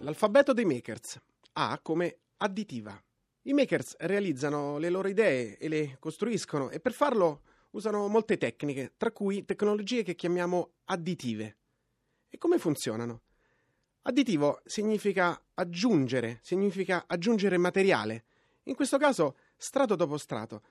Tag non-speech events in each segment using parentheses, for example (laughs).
L'alfabeto dei makers. A come additiva. I makers realizzano le loro idee e le costruiscono e per farlo usano molte tecniche, tra cui tecnologie che chiamiamo additive. E come funzionano? Additivo significa aggiungere, significa aggiungere materiale, in questo caso strato dopo strato.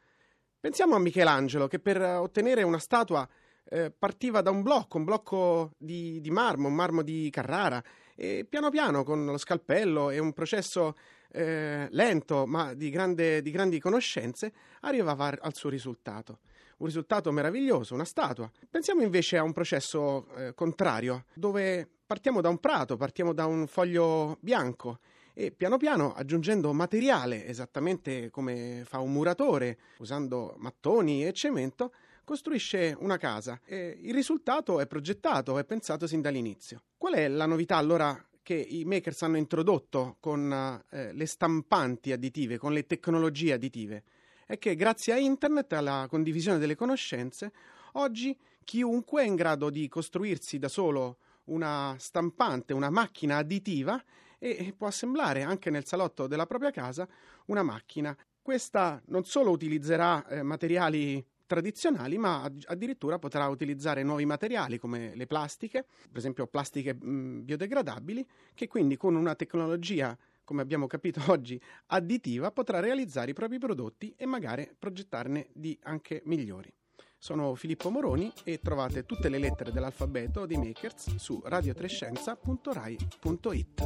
Pensiamo a Michelangelo che per ottenere una statua eh, partiva da un blocco, un blocco di, di, marmo, un marmo di Carrara, e piano piano con lo scalpello e un processo eh, lento ma di, grande, di, grandi conoscenze arrivava al suo risultato. Un risultato meraviglioso, una statua. Pensiamo invece a un processo eh, contrario, dove partiamo da un prato, partiamo da un foglio bianco e piano piano aggiungendo materiale, esattamente come fa un muratore, usando mattoni e cemento, costruisce una casa e il risultato è progettato, è pensato sin dall'inizio. Qual è la novità allora che i makers hanno introdotto con eh, le stampanti additive, con le tecnologie additive? È che grazie a internet, alla condivisione delle conoscenze, oggi chiunque è in grado di costruirsi da solo una stampante, una macchina additiva e può assemblare anche nel salotto della propria casa una macchina. Questa non solo utilizzerà eh, materiali tradizionali, ma addirittura potrà utilizzare nuovi materiali come le plastiche, per esempio plastiche mh, biodegradabili, che quindi con una tecnologia, come abbiamo capito (laughs) oggi, additiva, potrà realizzare i propri prodotti e magari progettarne di anche migliori. Sono Filippo Moroni e trovate tutte le lettere dell'alfabeto dei Makers su radiotrescienza.rai.it.